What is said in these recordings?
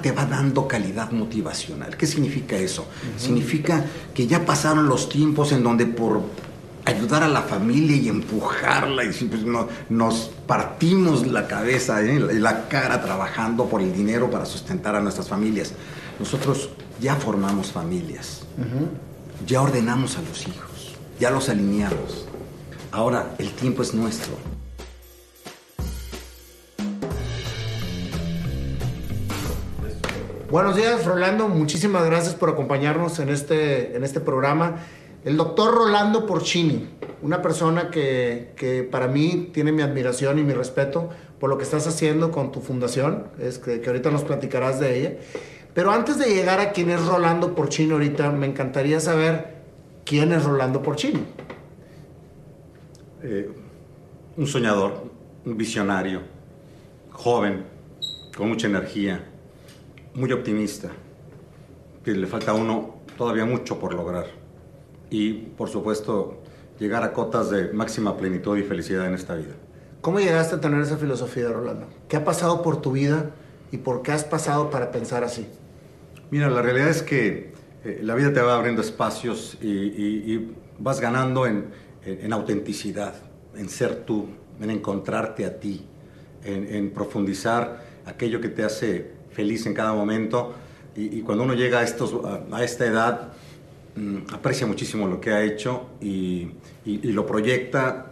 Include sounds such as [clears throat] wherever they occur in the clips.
te va dando calidad motivacional. ¿Qué significa eso? Significa que ya pasaron los tiempos en donde por ayudar a la familia y empujarla y pues, nos partimos la cabeza y ¿eh? la cara trabajando por el dinero para sustentar a nuestras familias. Nosotros ya formamos familias, ya ordenamos a los hijos, ya los alineamos. Ahora el tiempo es nuestro. Buenos días, Rolando. Muchísimas gracias por acompañarnos en este, en este programa. El doctor Rolando Porcini, una persona que, que, para mí tiene mi admiración y mi respeto por lo que estás haciendo con tu fundación, es que, ahorita nos platicarás de ella. Pero antes de llegar a quién es Rolando Porcini ahorita, me encantaría saber quién es Rolando Porcini. Eh, un soñador, un visionario, joven, con mucha energía, muy optimista, que le falta a uno todavía mucho por lograr. Y, por supuesto, llegar a cotas de máxima plenitud y felicidad en esta vida. ¿Cómo llegaste a tener esa filosofía, Rolando? ¿Qué ha pasado por tu vida y por qué has pasado para pensar así? Mira, la realidad es que eh, la vida te va abriendo espacios y, vas ganando en, en, autenticidad, en ser tú, en encontrarte a ti, en, en profundizar aquello que te hace feliz en cada momento. Y, cuando uno llega a, estos, a, esta edad, mm, aprecia muchísimo lo que ha hecho y, y, lo proyecta,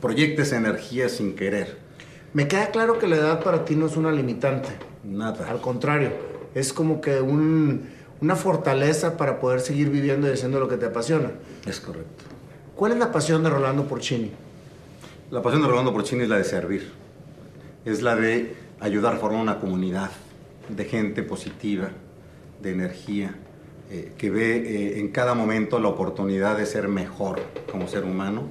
proyecta esa energía sin querer. Me queda claro que la edad para ti no es una limitante. Nada. Al contrario, es como que un, una fortaleza para poder seguir viviendo y haciendo lo que te apasiona. Es correcto. ¿Cuál es la pasión de Rolando Porcini? La pasión de Rolando Porcini es la de servir. Es la de ayudar a formar una comunidad de gente positiva, de energía, eh, que ve eh, en cada momento la oportunidad de ser mejor como ser humano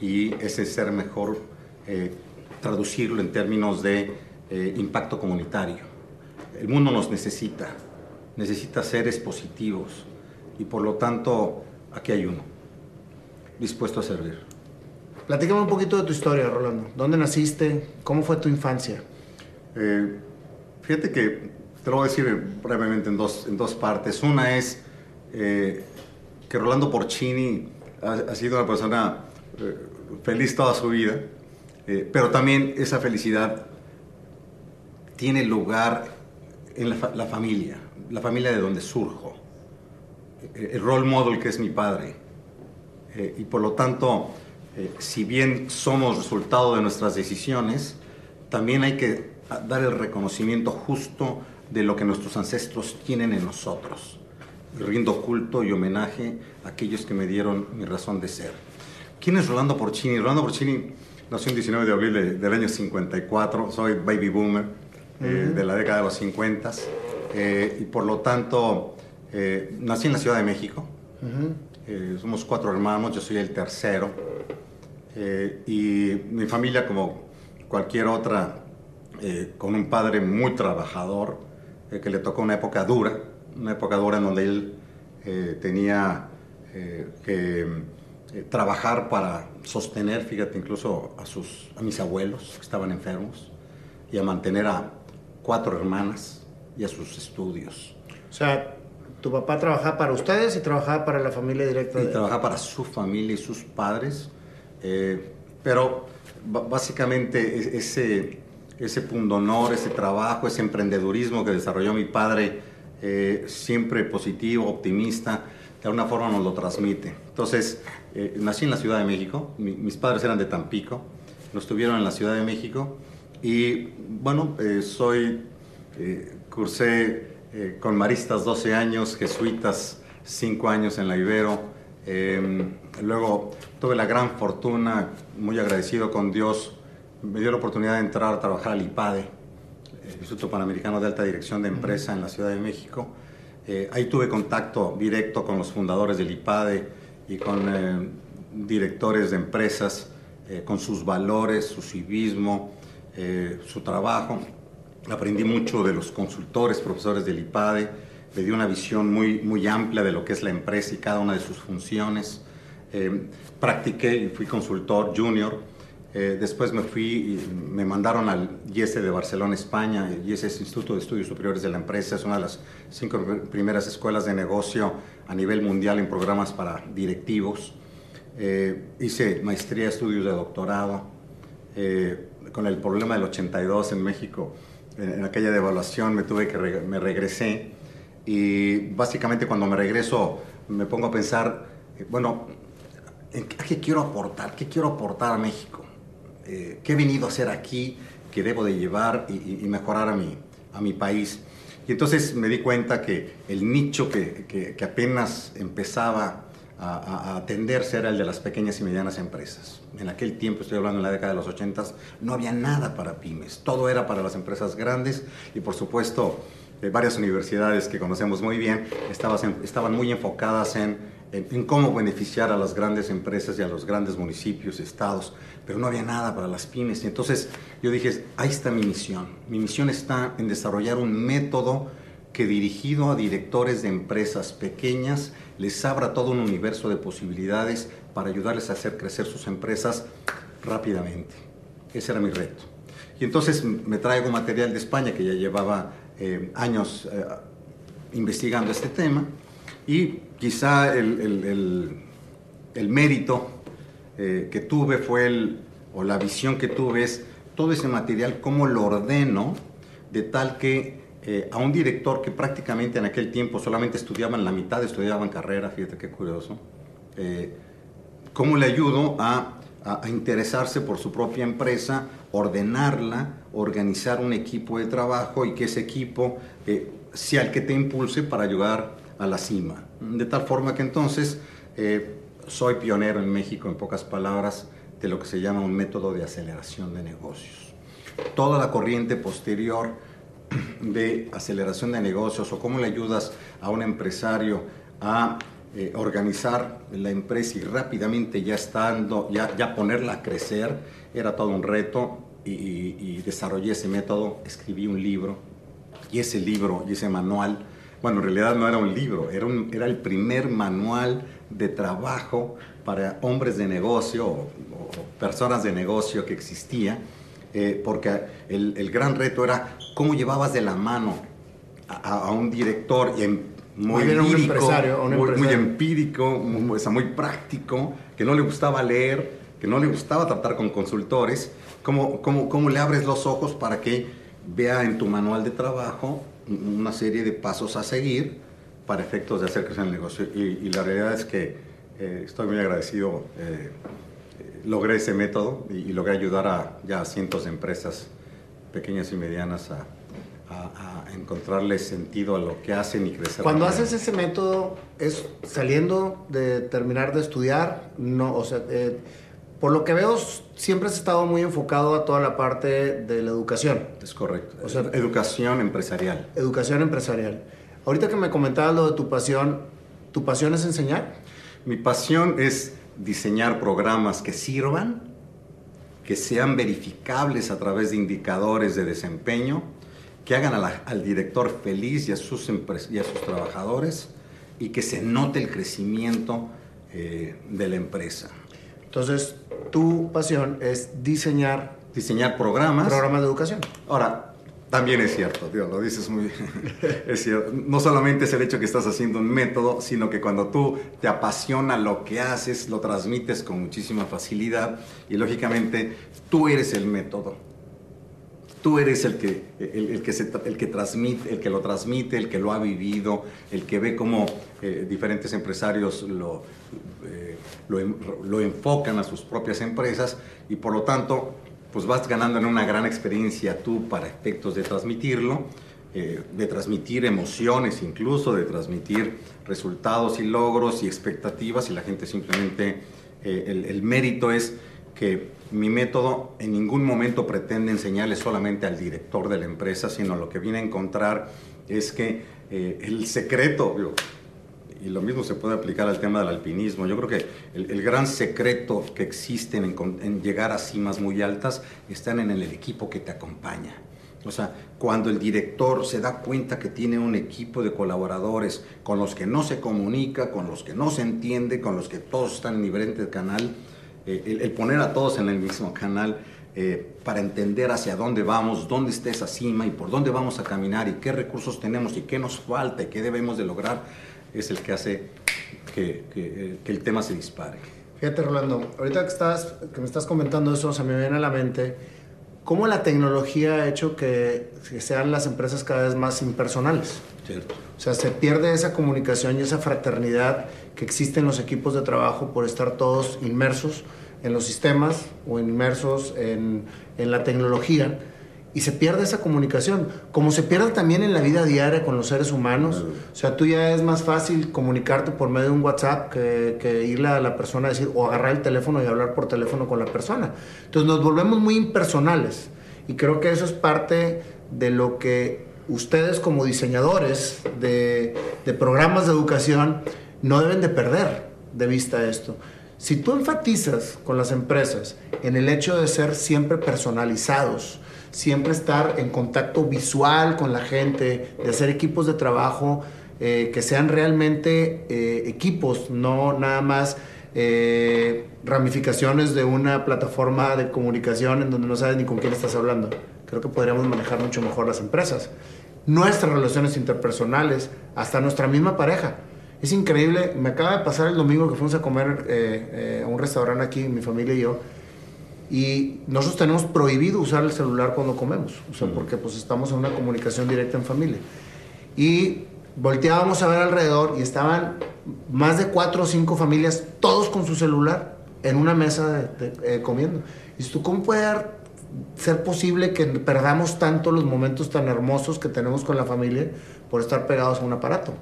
y ese ser mejor eh, traducirlo en términos de impacto comunitario. El mundo nos necesita, necesita seres positivos y por lo tanto aquí hay uno, dispuesto a servir. Platícame un poquito de tu historia, Rolando. ¿Dónde naciste? ¿Cómo fue tu infancia? Eh, fíjate que te lo voy a decir brevemente en dos, en dos partes. Una es eh, que Rolando Porcini ha, sido una persona eh, feliz toda su vida, pero también esa felicidad tiene lugar en la, la, familia, la familia de donde surjo, el role model que es mi padre. y por lo tanto, si bien somos resultado de nuestras decisiones, también hay que dar el reconocimiento justo de lo que nuestros ancestros tienen en nosotros. Rindo culto y homenaje a aquellos que me dieron mi razón de ser. ¿Quién es Rolando Porcini? Rolando Porcini nació el 19 de abril del año 54, soy baby boomer eh, de la década de los 50 eh, y por lo tanto eh, nací en la Ciudad de México. somos cuatro hermanos, yo soy el tercero y mi familia como cualquier otra eh, con un padre muy trabajador, eh, que le tocó una época dura, una época dura en donde él eh, tenía que trabajar para sostener, fíjate, incluso a, sus, a mis abuelos que estaban enfermos y a mantener a cuatro hermanas y a sus estudios. O sea, tu papá trabajaba para ustedes y trabajaba para la familia directa. Y trabajaba para su familia y sus padres, pero básicamente ese ese pundonor, ese trabajo, ese emprendedurismo que desarrolló mi padre, eh, siempre positivo, optimista, de alguna forma nos lo transmite. Entonces, eh, nací en la Ciudad de México, mis padres eran de Tampico, los tuvieron en la Ciudad de México y bueno, eh, soy, cursé con maristas 12 años, jesuitas 5 años en la Ibero, luego tuve la gran fortuna, muy agradecido con Dios, me dio la oportunidad de entrar a trabajar al IPADE, el Instituto Panamericano de Alta Dirección de Empresa en la Ciudad de México. Eh, ahí tuve contacto directo con los fundadores del IPADE y con eh, directores de empresas, eh, con sus valores, su civismo, su trabajo. Aprendí mucho de los consultores, profesores del IPADE. Me dio una visión muy, muy amplia de lo que es la empresa y cada una de sus funciones. practiqué y fui consultor junior Eh, después me fui me mandaron al IES de Barcelona, España. El IES es Instituto de Estudios Superiores de la Empresa, es una de las cinco primeras escuelas de negocio a nivel mundial en programas para directivos. Eh, hice maestría, estudios de doctorado. Eh, con el problema del 82 en México, en, aquella devaluación me tuve que me regresé y básicamente cuando me regreso me pongo a pensar, bueno, ¿a qué quiero aportar? ¿Qué quiero aportar a México? Eh, ¿Qué he venido a hacer aquí que debo de llevar y, mejorar a mi, a mi país? Y entonces me di cuenta que el nicho que, que, apenas empezaba a, a, atenderse era el de las pequeñas y medianas empresas. En aquel tiempo, estoy hablando en la década de los 80, no había nada para pymes, todo era para las empresas grandes y por supuesto varias universidades que conocemos muy bien estaban muy enfocadas en, en, cómo beneficiar a las grandes empresas y a los grandes municipios, estados, pero no había nada para las pymes. Y entonces yo dije, ahí está mi misión. Mi misión está en desarrollar un método que dirigido a directores de empresas pequeñas les abra todo un universo de posibilidades para ayudarles a hacer crecer sus empresas rápidamente. Ese era mi reto. Y entonces me traigo material de España que ya llevaba eh, años eh, investigando este tema y quizá el, el, mérito eh, que tuve fue el, o la visión que tuve es todo ese material, cómo lo ordeno de tal que a un director que prácticamente en aquel tiempo solamente estudiaban la mitad, estudiaban carrera, fíjate qué curioso, cómo le ayudo a, a, interesarse por su propia empresa, ordenarla, organizar un equipo de trabajo y que ese equipo eh, sea el que te impulse para ayudar a la cima. De tal forma que entonces eh, soy pionero en México, en pocas palabras, de lo que se llama un método de aceleración de negocios. Toda la corriente posterior [clears throat] de aceleración de negocios o cómo le ayudas a un empresario a eh, organizar la empresa y rápidamente ya estando, ya, ya ponerla a crecer, era todo un reto y, desarrollé ese método, escribí un libro y ese libro y ese manual, bueno, en realidad no era un libro, era, era el primer manual de trabajo para hombres de negocio o, personas de negocio que existía, eh, porque el, el, gran reto era cómo llevabas de la mano a, a un director y en, muy muy, empírico, muy, muy práctico, que no le gustaba leer, que no le gustaba tratar con consultores, ¿cómo, cómo, cómo le abres los ojos para que vea en tu manual de trabajo una serie de pasos a seguir para efectos de hacer crecer el negocio? Y, la realidad es que eh, estoy muy agradecido. Eh, logré ese método y, y, logré ayudar a ya cientos de empresas pequeñas y medianas a, a, encontrarle sentido a lo que hacen y crecer. Cuando haces ese método, es saliendo de terminar de estudiar, no, o sea, eh, por lo que veo, siempre has estado muy enfocado a toda la parte de la educación. Es correcto. O sea, educación empresarial. Educación empresarial. Ahorita que me comentabas lo de tu pasión, ¿tu pasión es enseñar? Mi pasión es diseñar programas que sirvan, que sean verificables a través de indicadores de desempeño, que hagan al director feliz y a, sus y a sus trabajadores y que se note el crecimiento eh, de la empresa. Entonces, tu pasión es diseñar... Diseñar programas. Programas de educación. Ahora, también es cierto, Dios, lo dices muy [laughs] es cierto. No solamente es el hecho que estás haciendo un método, sino que cuando tú te apasiona lo que haces, lo transmites con muchísima facilidad y lógicamente tú eres el método Tú eres el que, el, que, el que transmite, el que lo transmite, el que lo ha vivido, el que ve cómo eh, diferentes empresarios lo, eh, lo, enfocan a sus propias empresas y por lo tanto pues vas ganando en una gran experiencia tú para efectos de transmitirlo, eh, de transmitir emociones incluso, de transmitir resultados y logros y expectativas y la gente simplemente, el, el mérito es que mi método en ningún momento pretende enseñarle solamente al director de la empresa, sino lo que viene a encontrar es que eh, el secreto, y lo mismo se puede aplicar al tema del alpinismo, yo creo que el, gran secreto que existe en, en, llegar a cimas muy altas están en el equipo que te acompaña. O sea, cuando el director se da cuenta que tiene un equipo de colaboradores con los que no se comunica, con los que no se entiende, con los que todos están en diferente canal, eh, el, poner a todos en el mismo canal eh, para entender hacia dónde vamos, dónde está esa cima y por dónde vamos a caminar y qué recursos tenemos y qué nos falta y qué debemos de lograr, es el que hace que, que, que el tema se dispare. Fíjate, Rolando, ahorita que, estás, que me estás comentando eso, se me viene a la mente cómo la tecnología ha hecho que, sean las empresas cada vez más impersonales. Cierto. O sea, se pierde esa comunicación y esa fraternidad que existe en los equipos de trabajo por estar todos inmersos en los sistemas o inmersos en, en la tecnología y se pierde esa comunicación, como se pierde también en la vida diaria con los seres humanos. O sea, tú ya es más fácil comunicarte por medio de un WhatsApp que, que, irle a la persona a decir, o agarrar el teléfono y hablar por teléfono con la persona. Entonces nos volvemos muy impersonales y creo que eso es parte de lo que ustedes como diseñadores de, de programas de educación no deben de perder de vista esto. Si tú enfatizas con las empresas en el hecho de ser siempre personalizados, siempre estar en contacto visual con la gente, de hacer equipos de trabajo eh, que sean realmente eh, equipos, no nada más eh, ramificaciones de una plataforma de comunicación en donde no sabes ni con quién estás hablando. Creo que podríamos manejar mucho mejor las empresas. Nuestras relaciones interpersonales, hasta nuestra misma pareja. Es increíble, me acaba de pasar el domingo que fuimos a comer a un restaurante aquí, mi familia y yo, y nosotros tenemos prohibido usar el celular cuando comemos, o sea, porque pues estamos en una comunicación directa en familia. Y volteábamos a ver alrededor y estaban más de cuatro o cinco familias, todos con su celular, en una mesa eh, comiendo. Y tú, ¿cómo puede ser posible que perdamos tanto los momentos tan hermosos que tenemos con la familia por estar pegados a un aparato?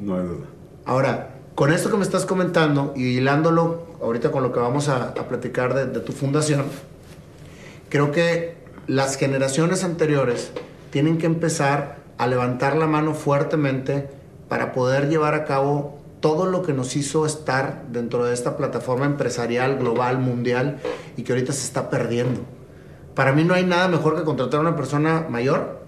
No hay duda. Ahora, con esto que me estás comentando y hilándolo ahorita con lo que vamos a, platicar de, tu fundación, creo que las generaciones anteriores tienen que empezar a levantar la mano fuertemente para poder llevar a cabo todo lo que nos hizo estar dentro de esta plataforma empresarial, global, mundial y que ahorita se está perdiendo. Para mí no hay nada mejor que contratar a una persona mayor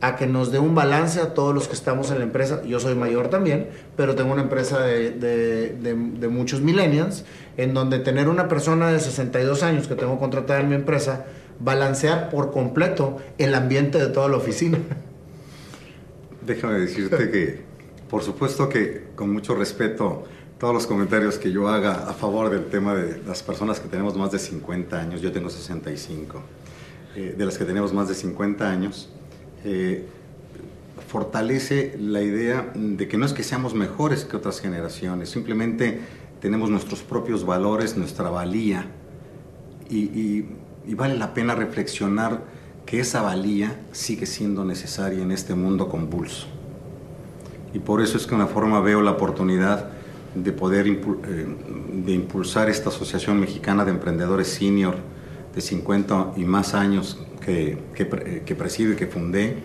a que nos dé un balance a todos los que estamos en la empresa. Yo soy mayor también, pero tengo una empresa de, muchos millennials, en donde tener una persona de 62 años que tengo contratada en mi empresa, balancear por completo el ambiente de toda la oficina. Déjame decirte que, por supuesto que con mucho respeto, todos los comentarios que yo haga a favor del tema de las personas que tenemos más de 50 años, yo tengo 65, eh, de las que tenemos más de 50 años, eh, fortalece la idea de que no es que seamos mejores que otras generaciones, simplemente tenemos nuestros propios valores, nuestra valía, y, vale la pena reflexionar que esa valía sigue siendo necesaria en este mundo convulso. Y por eso es que una forma veo la oportunidad de poder eh, de impulsar esta Asociación Mexicana de Emprendedores Senior de 50 y más años que, que, presido y que fundé,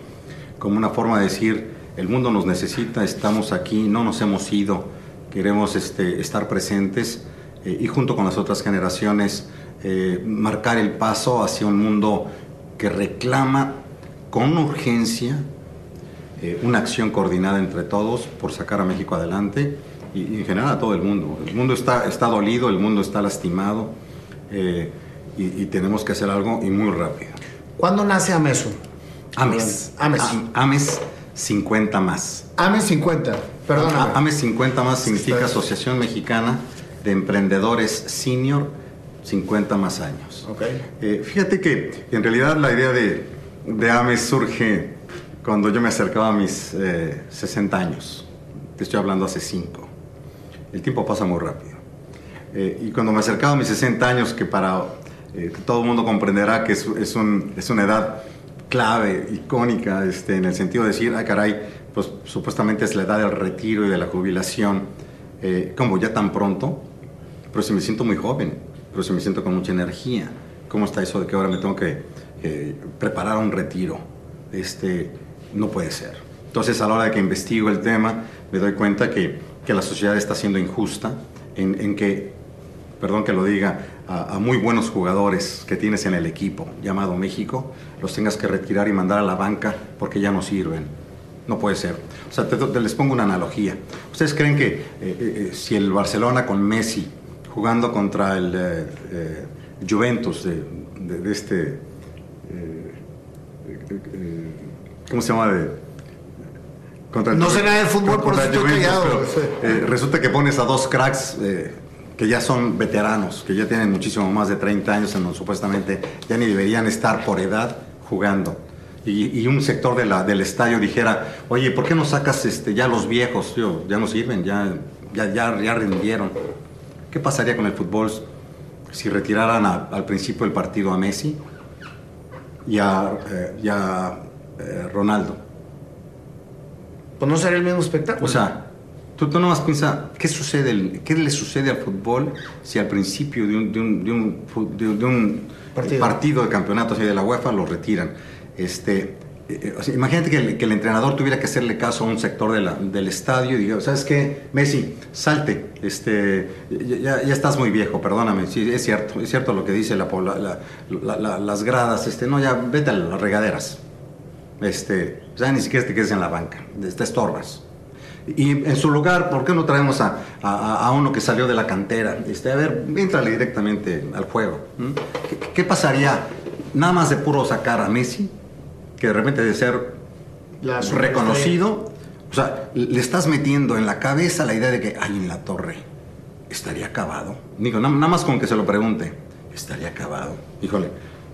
como una forma de decir, el mundo nos necesita, estamos aquí, no nos hemos ido, queremos este, estar presentes eh, y junto con las otras generaciones eh, marcar el paso hacia un mundo que reclama con urgencia eh, una acción coordinada entre todos por sacar a México adelante y, en general a todo el mundo. El mundo está, está dolido, el mundo está lastimado y, y tenemos que hacer algo y muy rápido. ¿Cuándo nace Ameso? Ames. Ames. Ames 50 más. Ames 50, perdón. Ames 50 más significa Asociación Mexicana de Emprendedores Senior 50 más años. Okay. Eh, fíjate que en realidad la idea de, de, Ames surge cuando yo me acercaba a mis 60 eh, años. Te estoy hablando hace 5. El tiempo pasa muy rápido. Eh, y cuando me acercaba a mis 60 años, que para eh, todo el mundo comprenderá que es, un, es, una edad clave, icónica, este, en el sentido de decir, ah, caray, pues supuestamente es la edad del retiro y de la jubilación, eh, como ya tan pronto, pero si me siento muy joven, pero si me siento con mucha energía, ¿cómo está eso de que ahora me tengo que eh, preparar un retiro? Este, no puede ser. Entonces, a la hora de que investigo el tema, me doy cuenta que, que la sociedad está siendo injusta, en, en que, perdón que lo diga, a, muy buenos jugadores que tienes en el equipo llamado México, los tengas que retirar y mandar a la banca porque ya no sirven. No puede ser. O sea, te, les pongo una analogía. ¿Ustedes creen que eh, eh, eh, si el Barcelona con Messi jugando contra el eh, Juventus de, este... ¿Cómo se llama? no sé nada de fútbol, por eso estoy callado. resulta que pones a dos cracks que ya son veteranos, que ya tienen muchísimo más de 30 años, en supuestamente ya ni deberían estar por edad jugando. Y, un sector de la, del estadio dijera, oye, ¿por qué no sacas este, ya los viejos? ya no sirven, ya, ya, ya, ya rindieron. ¿Qué pasaría con el fútbol si retiraran al principio del partido a Messi y a, eh, eh, Ronaldo? Pues no sería el mismo espectáculo. O sea, tú, tú nomás piensa, ¿qué, sucede, ¿qué le sucede al fútbol si al principio de un, de un, de un, de un partido. de campeonato, de la UEFA, lo retiran? Este, eh, imagínate que el, entrenador tuviera que hacerle caso a un sector del estadio y diga, ¿sabes qué? Messi, salte, este, ya, estás muy viejo, perdóname, sí, es cierto, es cierto lo que dice la, las gradas, este, no, ya vete a las regaderas, este, ya ni siquiera te quedes en la banca, te estorbas. Y en su lugar, ¿por qué no traemos a, uno que salió de la cantera? Este, a ver, entrale directamente al juego. ¿Qué pasaría nada más de puro sacar a Messi? que de repente de ser reconocido, o sea, le estás metiendo en la cabeza la idea de que, ay, en la torre, estaría acabado. Digo, nada más con que se lo pregunte, estaría acabado. Híjole,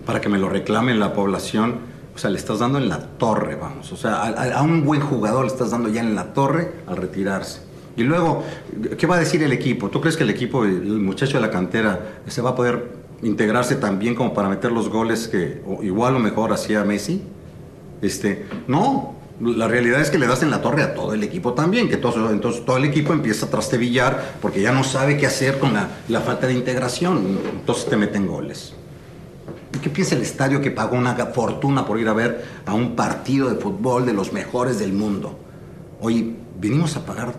para que me lo reclame la población, sea, le estás dando en la torre, vamos. O sea, a, un buen jugador le estás dando ya en la torre al retirarse. Y luego, ¿qué va a decir el equipo? ¿Tú crees que el equipo, el muchacho de la cantera, se va a poder integrarse tan bien como para meter los goles que igual o mejor hacía Messi? Este, no, la realidad es que le das en la torre a todo el equipo también, que todo, entonces todo el equipo empieza a trastebillar porque ya no sabe qué hacer con la, falta de integración, entonces te meten goles. ¿Qué piensa el estadio que pagó una fortuna por ir a ver a un partido de fútbol de los mejores del mundo? Oye, ¿venimos a pagar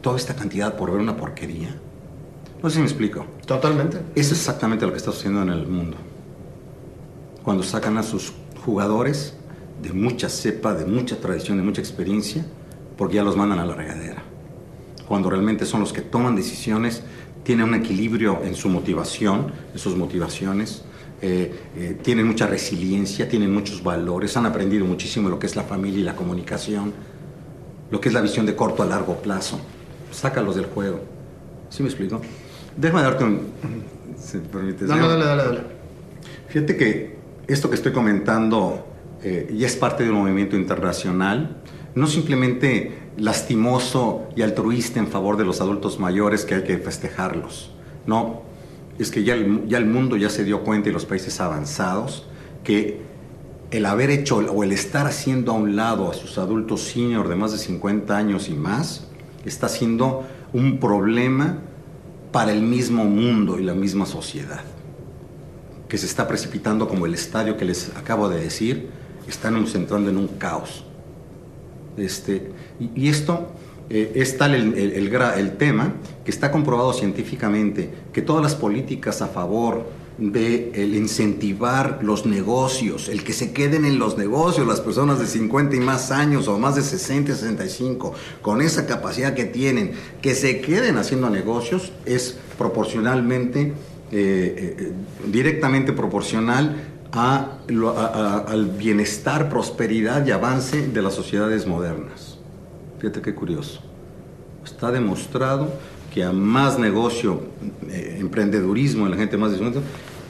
toda esta cantidad por ver una porquería? No sé si me explico. Totalmente. Eso es exactamente lo que está sucediendo en el mundo. Cuando sacan a sus jugadores de mucha cepa, de mucha tradición, de mucha experiencia, porque ya los mandan a la regadera. Cuando realmente son los que toman decisiones, tienen un equilibrio en su motivación, en sus motivaciones, eh, eh, tienen mucha resiliencia, tienen muchos valores, han aprendido muchísimo lo que es la familia y la comunicación, lo que es la visión de corto a largo plazo. Sácalos del juego. ¿Sí me explico? Déjame darte un... [clears throat] Si Dale, dale, dale, dale. Fíjate que esto que estoy comentando eh, y es parte de un movimiento internacional, no simplemente lastimoso y altruista en favor de los adultos mayores que hay que festejarlos, no, es que ya el, mundo ya se dio cuenta y los países avanzados que el haber hecho o el estar haciendo a un lado a sus adultos senior de más de 50 años y más está siendo un problema para el mismo mundo y la misma sociedad, que se está precipitando como el estadio que les acabo de decir, estamos entrando en un caos. Este, y, esto eh, es tal el, tema que está comprobado científicamente que todas las políticas a favor de el incentivar los negocios, el que se queden en los negocios las personas de 50 y más años o más de 60 y 65, con esa capacidad que tienen, que se queden haciendo negocios, es proporcionalmente, eh, eh, directamente proporcional al bienestar, prosperidad y avance de las sociedades modernas. Fíjate qué curioso. Está demostrado que a más negocio, eh, emprendedurismo en la gente más de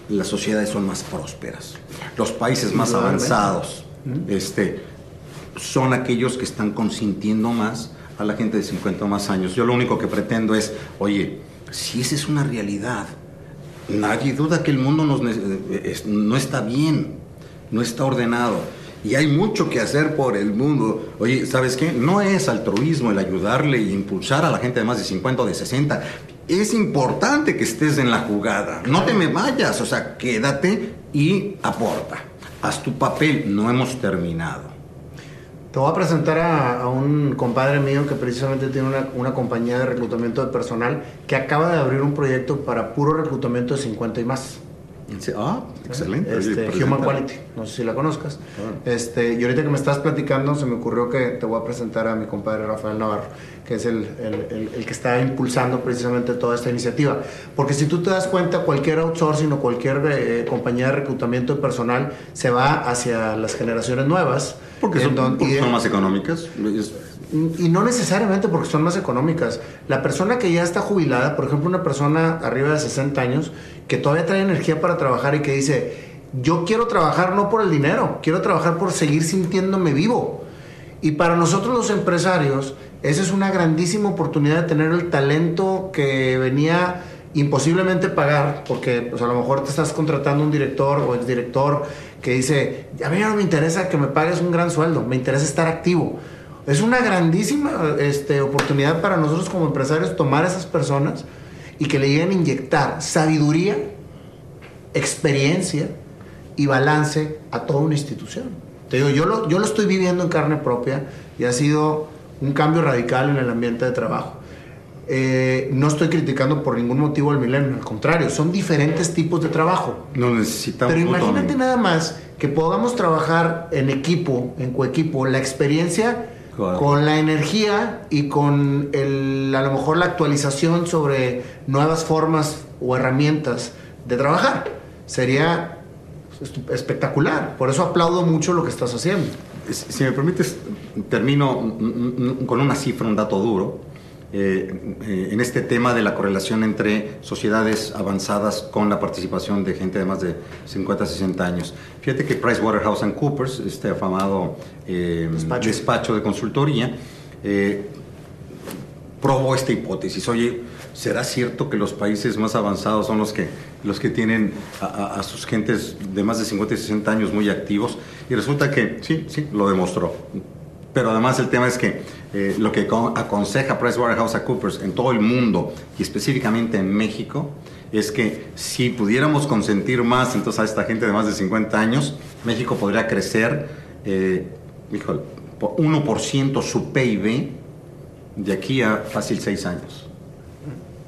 las sociedades son más prósperas. Los países más avanzados este, son aquellos que están consintiendo más a la gente de 50 o más años. Yo lo único que pretendo es, oye, si esa es una realidad, Nadie duda que el mundo no está bien, no está ordenado. Y hay mucho que hacer por el mundo. Oye, ¿sabes qué? No es altruismo el ayudarle e impulsar a la gente de más de 50 o de 60. Es importante que estés en la jugada. No te me vayas, o sea, quédate y aporta. Haz tu papel, no hemos terminado. Te voy a presentar a, un compadre mío que precisamente tiene una, compañía de reclutamiento de personal que acaba de abrir un proyecto para puro reclutamiento de 50 y más. Ah, excelente. Este, Human Quality, no sé si la conozcas. Ah. Este, y ahorita que me estás platicando, se me ocurrió que te voy a presentar a mi compadre Rafael Navarro, que es el, el, el, que está impulsando precisamente toda esta iniciativa. Porque si tú te das cuenta, cualquier outsourcing o cualquier eh, compañía de reclutamiento de personal se va hacia las generaciones nuevas. Porque son, son más económicas. Y no necesariamente porque son más económicas. La persona que ya está jubilada, por ejemplo, una persona arriba de 60 años, que todavía trae energía para trabajar y que dice, yo quiero trabajar no por el dinero, quiero trabajar por seguir sintiéndome vivo. Y para nosotros los empresarios, esa es una grandísima oportunidad de tener el talento que venía imposiblemente pagar, porque pues, a lo mejor te estás contratando un director o exdirector que dice, a mí no me interesa que me pagues un gran sueldo, me interesa estar activo es una grandísima este, oportunidad para nosotros como empresarios tomar a esas personas y que le lleguen a inyectar sabiduría, experiencia y balance a toda una institución. Te digo, yo lo, yo lo estoy viviendo en carne propia y ha sido un cambio radical en el ambiente de trabajo. Eh, no estoy criticando por ningún motivo al milenio, al contrario, son diferentes tipos de trabajo. No necesitamos. Pero imagínate nada más que podamos trabajar en equipo, en coequipo, la experiencia con la energía y con el, a lo mejor la actualización sobre nuevas formas o herramientas de trabajar. Sería espectacular. Por eso aplaudo mucho lo que estás haciendo. Si me permites, termino con una cifra, un dato duro. Eh, eh, en este tema de la correlación entre sociedades avanzadas con la participación de gente de más de 50, 60 años. Fíjate que PricewaterhouseCoopers, este afamado eh, despacho. de consultoría, probó esta hipótesis. Oye, ¿será cierto que los países más avanzados son los que, los que tienen a, a, sus gentes de más de 50 y 60 años muy activos? Y resulta que sí, sí, lo demostró. Pero además el tema es que eh, lo que aconseja PricewaterhouseCoopers en todo el mundo y específicamente en México es que si pudiéramos consentir más entonces a esta gente de más de 50 años, México podría crecer, eh, 1% su PIB de aquí a fácil 6 años.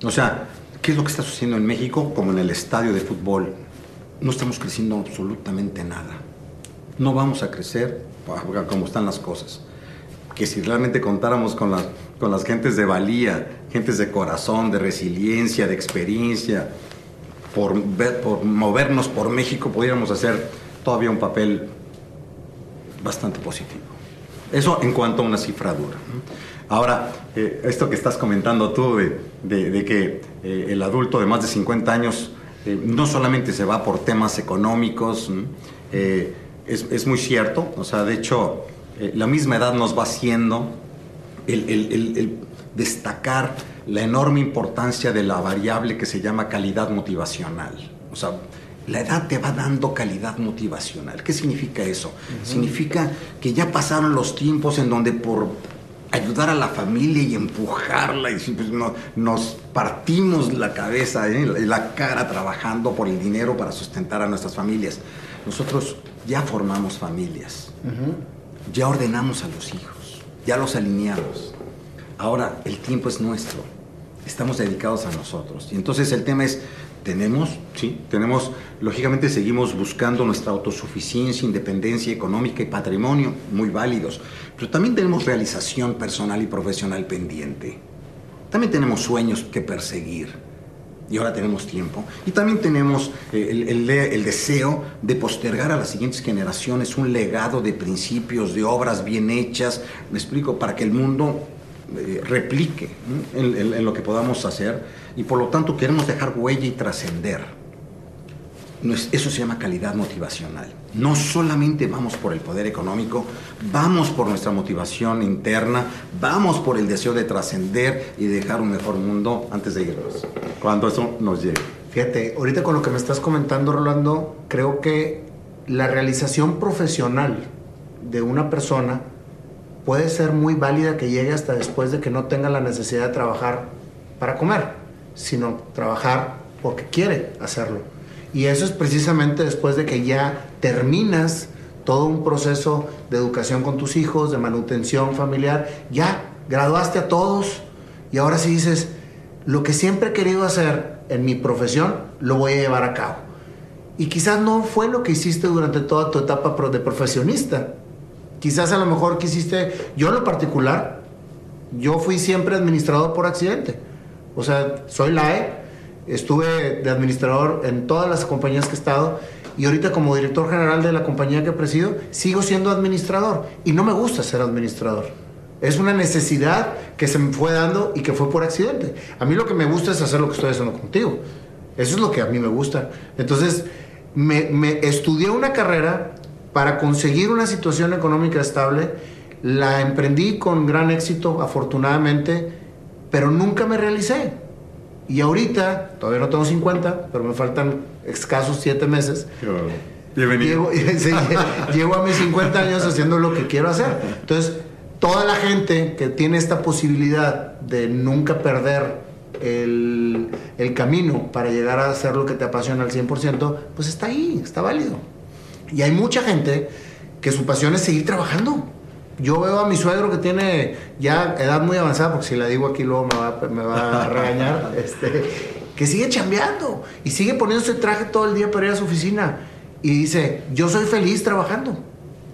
O sea, ¿qué es lo que está sucediendo en México como en el estadio de fútbol? No estamos creciendo absolutamente nada. No vamos a crecer como están las cosas que si realmente contáramos con las, con las gentes de valía, gentes de corazón, de resiliencia, de experiencia, por, por movernos por México, pudiéramos hacer todavía un papel bastante positivo. Eso en cuanto a una cifra dura. Ahora, eh, esto que estás comentando tú de, que eh, el adulto de más de 50 años eh, no solamente se va por temas económicos, es, es, muy cierto, o sea, de hecho, eh, la misma edad nos va haciendo el, destacar la enorme importancia de la variable que se llama calidad motivacional. O sea, la edad te va dando calidad motivacional. ¿Qué significa eso? Significa que ya pasaron los tiempos en donde por ayudar a la familia y empujarla y pues, nos partimos la cabeza y ¿eh? la cara trabajando por el dinero para sustentar a nuestras familias. Nosotros ya formamos familias ya ordenamos a los hijos, ya los alineamos. Ahora el tiempo es nuestro, estamos dedicados a nosotros. Y entonces el tema es, tenemos, sí, tenemos, lógicamente seguimos buscando nuestra autosuficiencia, independencia económica y patrimonio, muy válidos, pero también tenemos realización personal y profesional pendiente. También tenemos sueños que perseguir y ahora tenemos tiempo. Y también tenemos eh, el, deseo de postergar a las siguientes generaciones un legado de principios, de obras bien hechas, me explico, para que el mundo eh, replique en, lo que podamos hacer y por lo tanto queremos dejar huella y trascender. Eso se llama calidad motivacional. No solamente vamos por el poder económico, vamos por nuestra motivación interna, vamos por el deseo de trascender y dejar un mejor mundo antes de irnos, cuando eso nos llegue. Fíjate, ahorita con lo que me estás comentando, Rolando, creo que la realización profesional de una persona puede ser muy válida que llegue hasta después de que no tenga la necesidad de trabajar para comer, sino trabajar porque quiere hacerlo y eso es precisamente después de que ya terminas todo un proceso de educación con tus hijos, de manutención familiar, ya graduaste a todos y ahora sí dices, lo que siempre he querido hacer en mi profesión, lo voy a llevar a cabo. y quizás no fue lo que hiciste durante toda tu etapa de profesionista. Quizás a lo mejor quisiste, yo en lo particular, yo fui siempre administrador por accidente. O sea, soy LAE, estuve de administrador en todas las compañías que he estado y ahorita como director general de la compañía que presido, sigo siendo administrador y no me gusta ser administrador. Es una necesidad que se me fue dando y que fue por accidente. A mí lo que me gusta es hacer lo que estoy haciendo contigo. Eso es lo que a mí me gusta. Entonces, me, me estudié una carrera para conseguir una situación económica estable. La emprendí con gran éxito, afortunadamente, pero nunca me realicé. Y ahorita, todavía no tengo 50, pero me faltan escasos 7 meses. Bienvenido. Llego, [laughs] llego a mis 50 años haciendo lo que quiero hacer. Entonces, toda la gente que tiene esta posibilidad de nunca perder el, el, camino para llegar a hacer lo que te apasiona al 100%, pues está ahí, está válido. Y hay mucha gente que su pasión es seguir trabajando. Yo veo a mi suegro que tiene ya edad muy avanzada, porque si la digo aquí luego me va, me va a regañar, [laughs] este, que sigue chambeando y sigue poniéndose traje todo el día para ir a su oficina. Y dice, yo soy feliz trabajando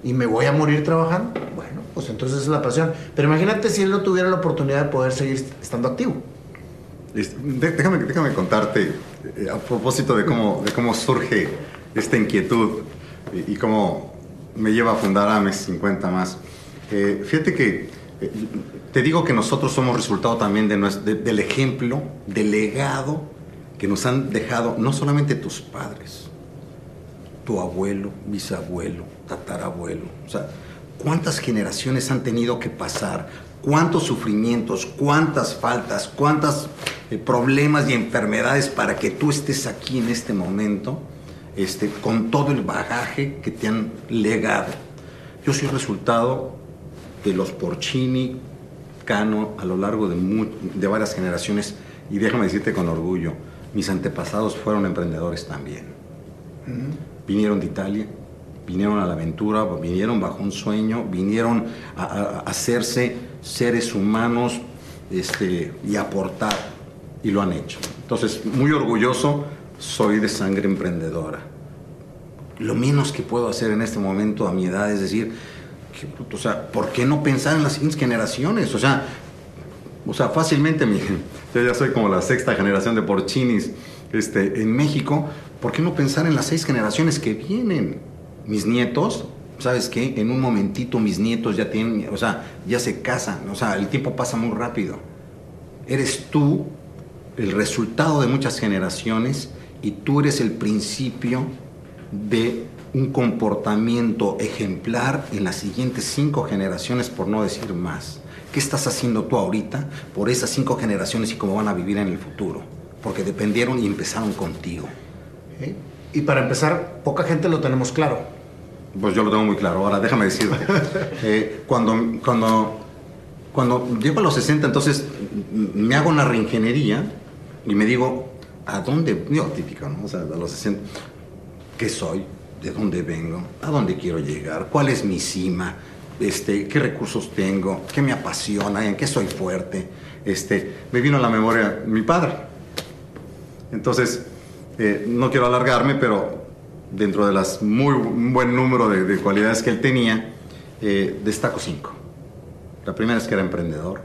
y me voy a morir trabajando. Bueno, pues entonces es la pasión. Pero imagínate si él no tuviera la oportunidad de poder seguir estando activo. Déjame, déjame contarte eh, a propósito de cómo, de cómo surge esta inquietud y, cómo me lleva a fundar AMES 50 más. Eh, fíjate que eh, te digo que nosotros somos resultado también de, del ejemplo, del legado que nos han dejado no solamente tus padres, tu abuelo, bisabuelo, tatarabuelo. O sea, ¿cuántas generaciones han tenido que pasar? ¿Cuántos sufrimientos, cuántas faltas, cuántos eh, problemas y enfermedades para que tú estés aquí en este momento? este, con todo el bagaje que te han legado. Yo soy resultado de los Porcini, Cano, a lo largo de, de varias generaciones, y déjame decirte con orgullo, mis antepasados fueron emprendedores también. Vinieron de Italia, vinieron a la aventura, vinieron bajo un sueño, vinieron a, hacerse seres humanos este, y aportar, y lo han hecho. Entonces, muy orgulloso soy de sangre emprendedora. Lo menos que puedo hacer en este momento a mi edad es decir, o sea, ¿por qué no pensar en las siguientes generaciones? O sea, o sea, fácilmente, mi, yo ya soy como la sexta generación de porcinis este, en México, ¿por qué no pensar en las seis generaciones que vienen? Mis nietos, ¿sabes qué? En un momentito mis nietos ya tienen, o sea, ya se casan, o sea, el tiempo pasa muy rápido. Eres tú el resultado de muchas generaciones y tú eres el principio de un comportamiento ejemplar en las siguientes cinco generaciones, por no decir más. ¿Qué estás haciendo tú ahorita por esas cinco generaciones y cómo van a vivir en el futuro? Porque dependieron y empezaron contigo. Y para empezar, poca gente lo tenemos claro. Pues yo lo tengo muy claro. Ahora, déjame decirte. [laughs] Eh, cuando, cuando, cuando llego a los 60, entonces me hago una reingeniería y me digo, ¿a dónde? Yo, típico, ¿no? O sea, a los 60, ¿qué soy? ¿De dónde vengo? ¿A dónde quiero llegar? ¿Cuál es mi cima? Este, ¿Qué recursos tengo? ¿Qué me apasiona? ¿En qué soy fuerte? Este, me vino a la memoria mi padre. Entonces, eh, no quiero alargarme, pero dentro de las muy buen número de, cualidades que él tenía, eh, destaco cinco. La primera es que era emprendedor.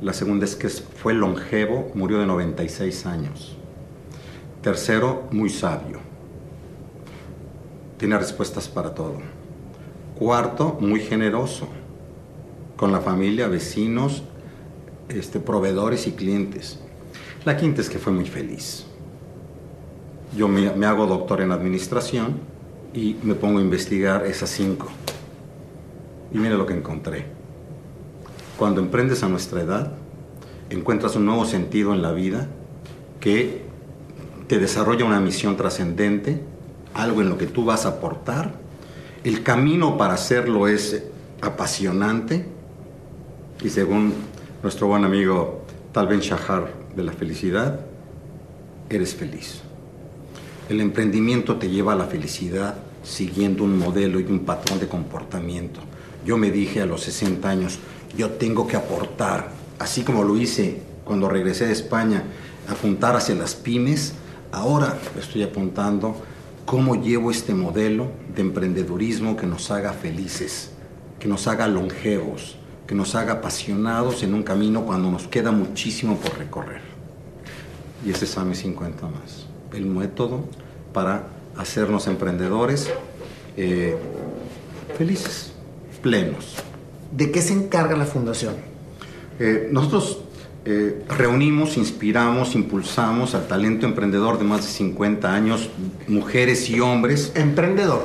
La segunda es que fue longevo, murió de 96 años. Tercero, muy sabio. Tiene respuestas para todo. Cuarto, muy generoso con la familia, vecinos, este, proveedores y clientes. La quinta es que fue muy feliz. Yo me, hago doctor en administración y me pongo a investigar esas cinco. Y mire lo que encontré cuando emprendes a nuestra edad, encuentras un nuevo sentido en la vida que te desarrolla una misión trascendente, algo en lo que tú vas a aportar. El camino para hacerlo es apasionante y según nuestro buen amigo Tal Ben Shahar de la felicidad, eres feliz. El emprendimiento te lleva a la felicidad siguiendo un modelo y un patrón de comportamiento. Yo me dije a los 60 años, yo tengo que aportar, así como lo hice cuando regresé de España, apuntar hacia las pymes, Ahora estoy apuntando cómo llevo este modelo de emprendedurismo que nos haga felices, que nos haga longevos, que nos haga apasionados en un camino cuando nos queda muchísimo por recorrer. Y ese es AME 50 más, el método para hacernos emprendedores eh, felices, plenos. ¿De qué se encarga la fundación? Eh, nosotros eh, reunimos, inspiramos, impulsamos al talento emprendedor de más de 50 años, mujeres y hombres. Emprendedor.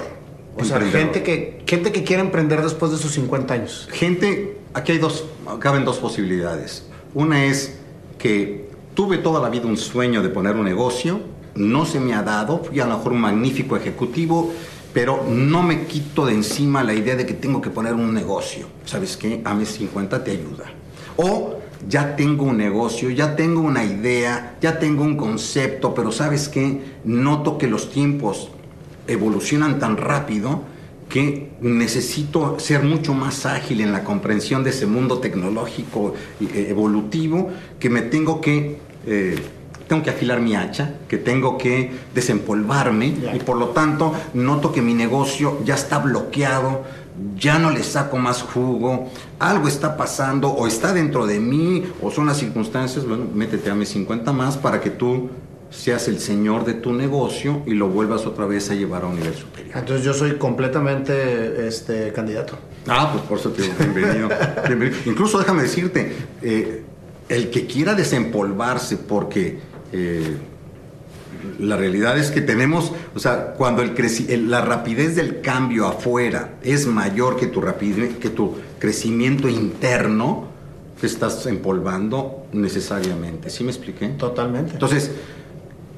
O sea, gente que, gente que quiere emprender después de sus 50 años. Gente, aquí hay dos, caben dos posibilidades. Una es que tuve toda la vida un sueño de poner un negocio, no se me ha dado, fui a lo mejor un magnífico ejecutivo, pero no me quito de encima la idea de que tengo que poner un negocio. ¿Sabes qué? AME 50 te ayuda. O ya tengo un negocio, ya tengo una idea, ya tengo un concepto, pero ¿sabes qué? Noto que los tiempos evolucionan tan rápido que necesito ser mucho más ágil en la comprensión de ese mundo tecnológico eh, evolutivo, que me tengo que... Eh, tengo que afilar mi hacha, que tengo que desempolvarme y por lo tanto noto que mi negocio ya está bloqueado, ya no le saco más jugo, algo está pasando o está dentro de mí o son las circunstancias, bueno, métete a mis 50 más para que tú seas el señor de tu negocio y lo vuelvas otra vez a llevar a un nivel superior. Entonces yo soy completamente este, candidato. Ah, pues por eso te digo, bienvenido. Incluso déjame decirte, eh, el que quiera desempolvarse porque eh, la realidad es que tenemos, o sea, cuando el la rapidez del cambio afuera es mayor que tu, rapidez, que tu crecimiento interno, te estás empolvando necesariamente. ¿Sí me expliqué? Totalmente. Entonces,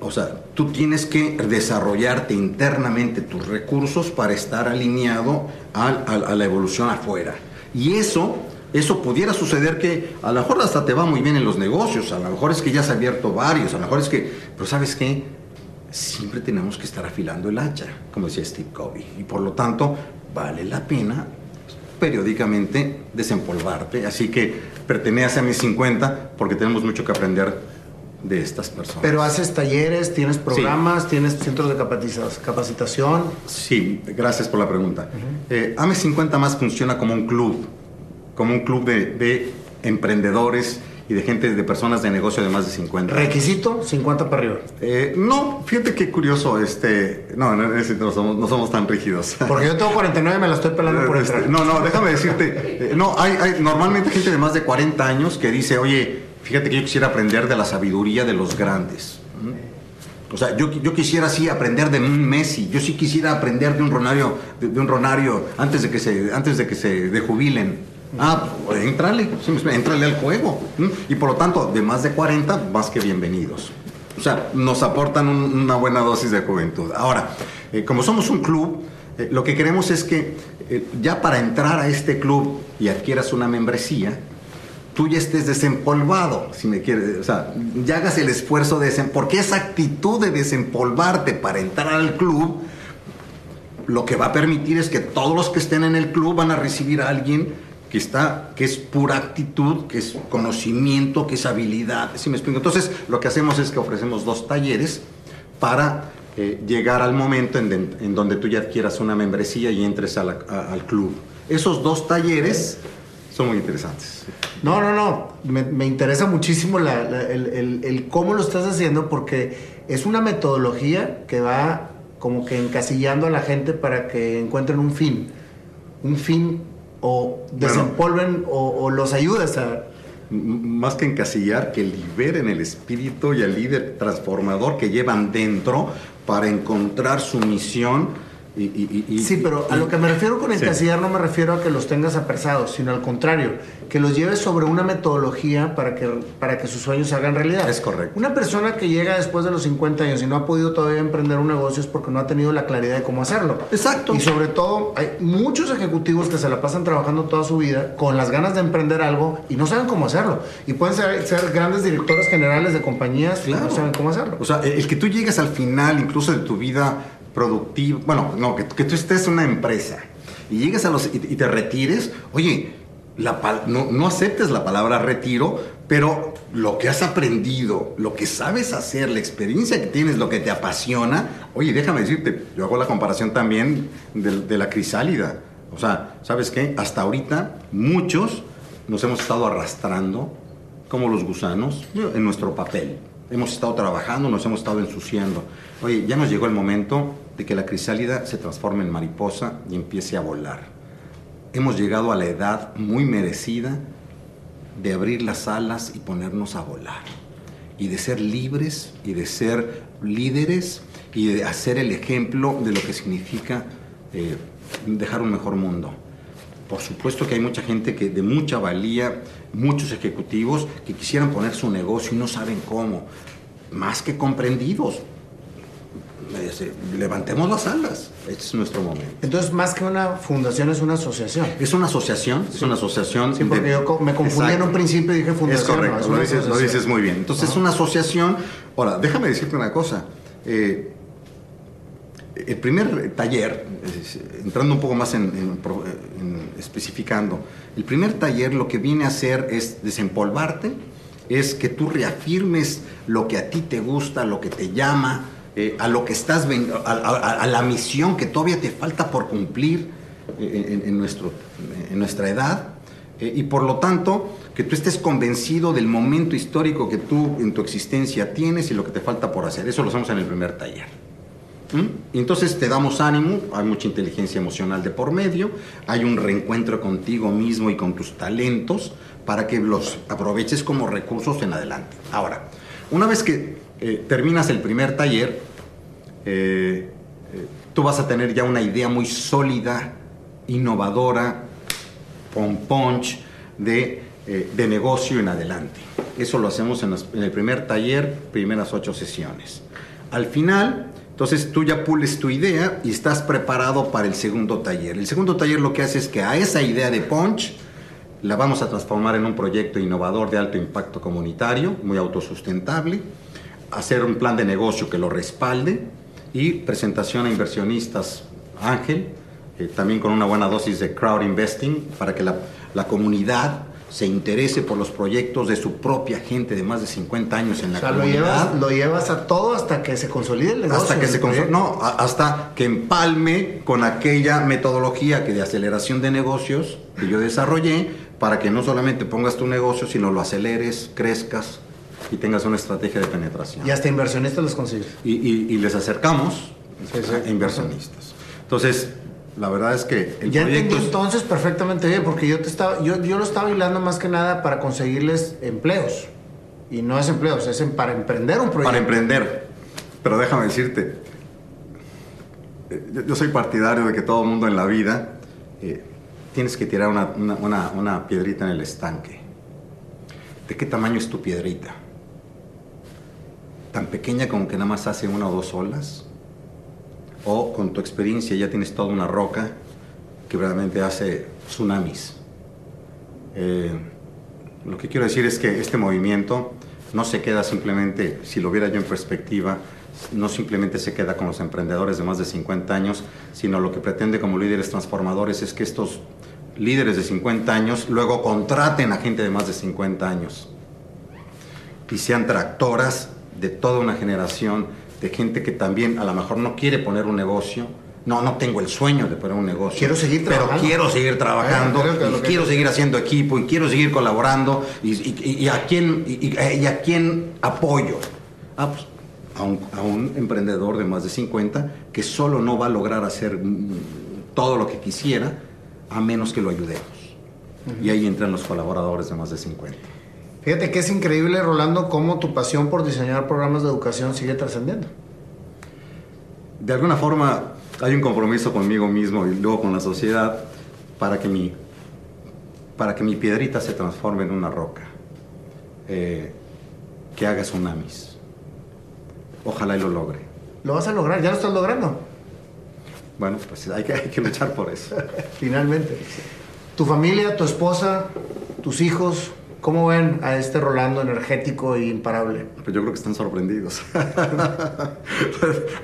o sea, tú tienes que desarrollarte internamente tus recursos para estar alineado a, la evolución afuera. Y eso, eso pudiera suceder que a lo mejor hasta te va muy bien en los negocios, a lo mejor es que ya has abierto varios, a lo mejor es que, pero ¿sabes qué? Siempre tenemos que estar afilando el hacha, como decía Steve Covey. Y por lo tanto, vale la pena periódicamente desempolvarte. Así que pertenece a mis 50 porque tenemos mucho que aprender de estas personas. Pero haces talleres, tienes programas, tienes centros de capacitación. Sí, gracias por la pregunta. Eh, AME 50 más funciona como un club, como un club de, emprendedores y de gente, de personas de negocio de más de 50. ¿Requisito? 50 para arriba. Eh, no, fíjate qué curioso, este, no, no, no, somos, no somos tan rígidos. Porque yo tengo 49 y me la estoy pelando por este, No, no, déjame decirte, eh, no, hay, hay normalmente gente de más de 40 años que dice, oye, Fíjate que yo quisiera aprender de la sabiduría de los grandes. O sea, yo, yo quisiera sí aprender de un Messi, yo sí quisiera aprender de un Ronario, de, un Ronario antes de que se, antes de que se de jubilen. Ah, pues, entrale, entrale al juego. Y por lo tanto, de más de 40, más que bienvenidos. O sea, nos aportan una buena dosis de juventud. Ahora, eh, como somos un club, eh, lo que queremos es que eh, ya para entrar a este club y adquieras una membresía, tú ya estés desempolvado, si me quieres, o sea, ya hagas el esfuerzo de desempolvar, porque esa actitud de desempolvarte para entrar al club, lo que va a permitir es que todos los que estén en el club van a recibir a alguien que está, que es pura actitud, que es conocimiento, que es habilidad, ¿sí me explico? Entonces, lo que hacemos es que ofrecemos dos talleres para eh, llegar al momento en, donde tú ya adquieras una membresía y entres al club. Esos dos talleres son muy interesantes. No, no, no. Me, interesa muchísimo el, cómo lo estás haciendo porque es una metodología que va como que encasillando a la gente para que encuentren un fin. Un fin o desempolven o, los ayudes a... Más que encasillar, que liberen el espíritu y el líder transformador que llevan dentro para encontrar su misión sí, pero a lo que me refiero con encasillar no me refiero a que los tengas apresados, sino al contrario, que los lleves sobre una metodología para que, para que sus sueños se hagan realidad. Es correcto. Una persona que llega después de los 50 años y no ha podido todavía emprender un negocio es porque no ha tenido la claridad de cómo hacerlo. Exacto. Y sobre todo, hay muchos ejecutivos que se la pasan trabajando toda su vida con las ganas de emprender algo y no saben cómo hacerlo. Y pueden ser, ser grandes directores generales de compañías y no saben cómo hacerlo. O sea, el que tú llegues al final incluso de tu vida productivo, bueno, no, que, tú estés en una empresa y llegues a los y, te retires, oye, la, no, no, aceptes la palabra retiro Pero lo que has aprendido, lo que sabes hacer, la experiencia que tienes, lo que te apasiona, oye, déjame decirte, yo hago la comparación también de, de la crisálida. O sea, ¿sabes qué? Hasta ahorita muchos nos hemos estado arrastrando como los gusanos en nuestro papel. Hemos estado trabajando, nos hemos estado ensuciando. Oye, ya nos llegó el momento de que la crisálida se transforme en mariposa y empiece a volar. Hemos llegado a la edad muy merecida de abrir las alas y ponernos a volar. Y de ser libres y de ser líderes y de hacer el ejemplo de lo que significa eh, dejar un mejor mundo. Por supuesto que hay mucha gente que de mucha valía, muchos ejecutivos que quisieran poner su negocio y no saben cómo. Más que comprendidos. Levantemos las alas. Este es nuestro momento. Entonces, más que una fundación, es una asociación. Es una asociación, es una asociación. Sí, porque yo me confundí en un principio y dije fundación. Es correcto, lo, dices, muy bien. Entonces, es una asociación. Ahora, déjame decirte una cosa. Eh, el primer taller, entrando un poco más en, especificando, el primer taller lo que viene a hacer es desempolvarte, es que tú reafirmes lo que a ti te gusta, lo que te llama, eh, a lo que estás, a, la misión que todavía te falta por cumplir eh, en, nuestro, en nuestra edad, eh, y por lo tanto que tú estés convencido del momento histórico que tú en tu existencia tienes y lo que te falta por hacer. Eso lo hacemos en el primer taller. Entonces te damos ánimo, hay mucha inteligencia emocional de por medio, hay un reencuentro contigo mismo y con tus talentos para que los aproveches como recursos en adelante. Ahora, una vez que eh, terminas el primer taller, eh, eh, tú vas a tener ya una idea muy sólida, innovadora, con punch de, de negocio en adelante. Eso lo hacemos en, el primer taller, primeras ocho sesiones. Al final, entonces tú ya pules tu idea y estás preparado para el segundo taller. El segundo taller lo que hace es que a esa idea de Punch la vamos a transformar en un proyecto innovador de alto impacto comunitario, muy autosustentable, hacer un plan de negocio que lo respalde y presentación a inversionistas Ángel, eh, también con una buena dosis de crowd investing para que la, la comunidad se interese por los proyectos de su propia gente de más de 50 años en la comunidad. Lo llevas, a todo hasta que se consolide el negocio. Hasta que se consolide, no, hasta que empalme con aquella metodología que de aceleración de negocios que yo desarrollé para que no solamente pongas tu negocio, sino lo aceleres, crezcas y tengas una estrategia de penetración. Y hasta inversionistas los consigues. Y, les acercamos a inversionistas. Entonces, la verdad es que el ya entendí entonces perfectamente bien, porque yo te estaba, yo, yo lo estaba hilando más que nada para conseguirles empleos. Y no es empleos, es para emprender un proyecto. Para emprender. Pero déjame decirte, eh, yo, soy partidario de que todo mundo en la vida eh, tienes que tirar una, una, una piedrita en el estanque. ¿De qué tamaño es tu piedrita? ¿Tan pequeña como que nada más hace una o dos olas? o con tu experiencia ya tienes toda una roca que realmente hace tsunamis. Eh, lo que quiero decir es que este movimiento no se queda simplemente, si lo viera yo en perspectiva, no simplemente se queda con los emprendedores de más de 50 años, sino lo que pretende como líderes transformadores es que estos líderes de 50 años luego contraten a gente de más de 50 años y sean tractoras de toda una generación de gente que también a lo mejor no quiere poner un negocio. No, no tengo el sueño de poner un negocio. Quiero seguir trabajando. Pero quiero seguir trabajando, y quiero seguir haciendo equipo, y quiero seguir colaborando, y, a, quién, y, a quién apoyo. Ah, pues, a un, a un, emprendedor de más de 50 que solo no va a lograr hacer todo lo que quisiera a menos que lo ayudemos. Y ahí entran los colaboradores de más de 50. Fíjate que es increíble, Rolando, cómo tu pasión por diseñar programas de educación sigue trascendiendo. De alguna forma hay un compromiso conmigo mismo y luego con la sociedad para que mi, para que mi piedrita se transforme en una roca, eh, que haga tsunamis. Ojalá y lo logre. Lo vas a lograr, ya lo estás logrando. Bueno, pues hay que, hay que luchar por eso. [laughs] Finalmente. Tu familia, tu esposa, tus hijos, ¿Cómo ven a este Rolando energético e imparable? Pues yo creo que están sorprendidos. [laughs]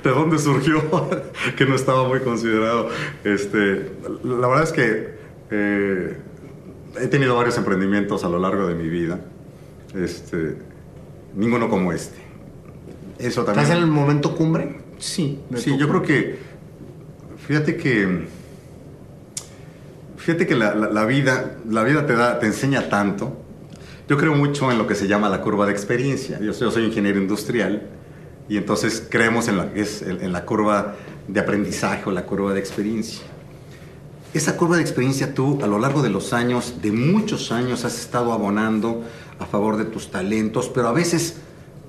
¿De dónde surgió? [laughs] que no estaba muy considerado. Este, la verdad es que eh, he tenido varios emprendimientos a lo largo de mi vida. este, ninguno como este. Eso también. ¿Estás en el momento cumbre? Sí, sí, yo creo que, fíjate que, fíjate que la, la, vida, la vida te, da, te enseña tanto. Yo creo mucho en lo que se llama la curva de experiencia. Yo, soy ingeniero industrial y entonces creemos en la, es, la curva de aprendizaje o la curva de experiencia. Esa curva de experiencia tú a lo largo de los años, de muchos años, has estado abonando a favor de tus talentos, pero a veces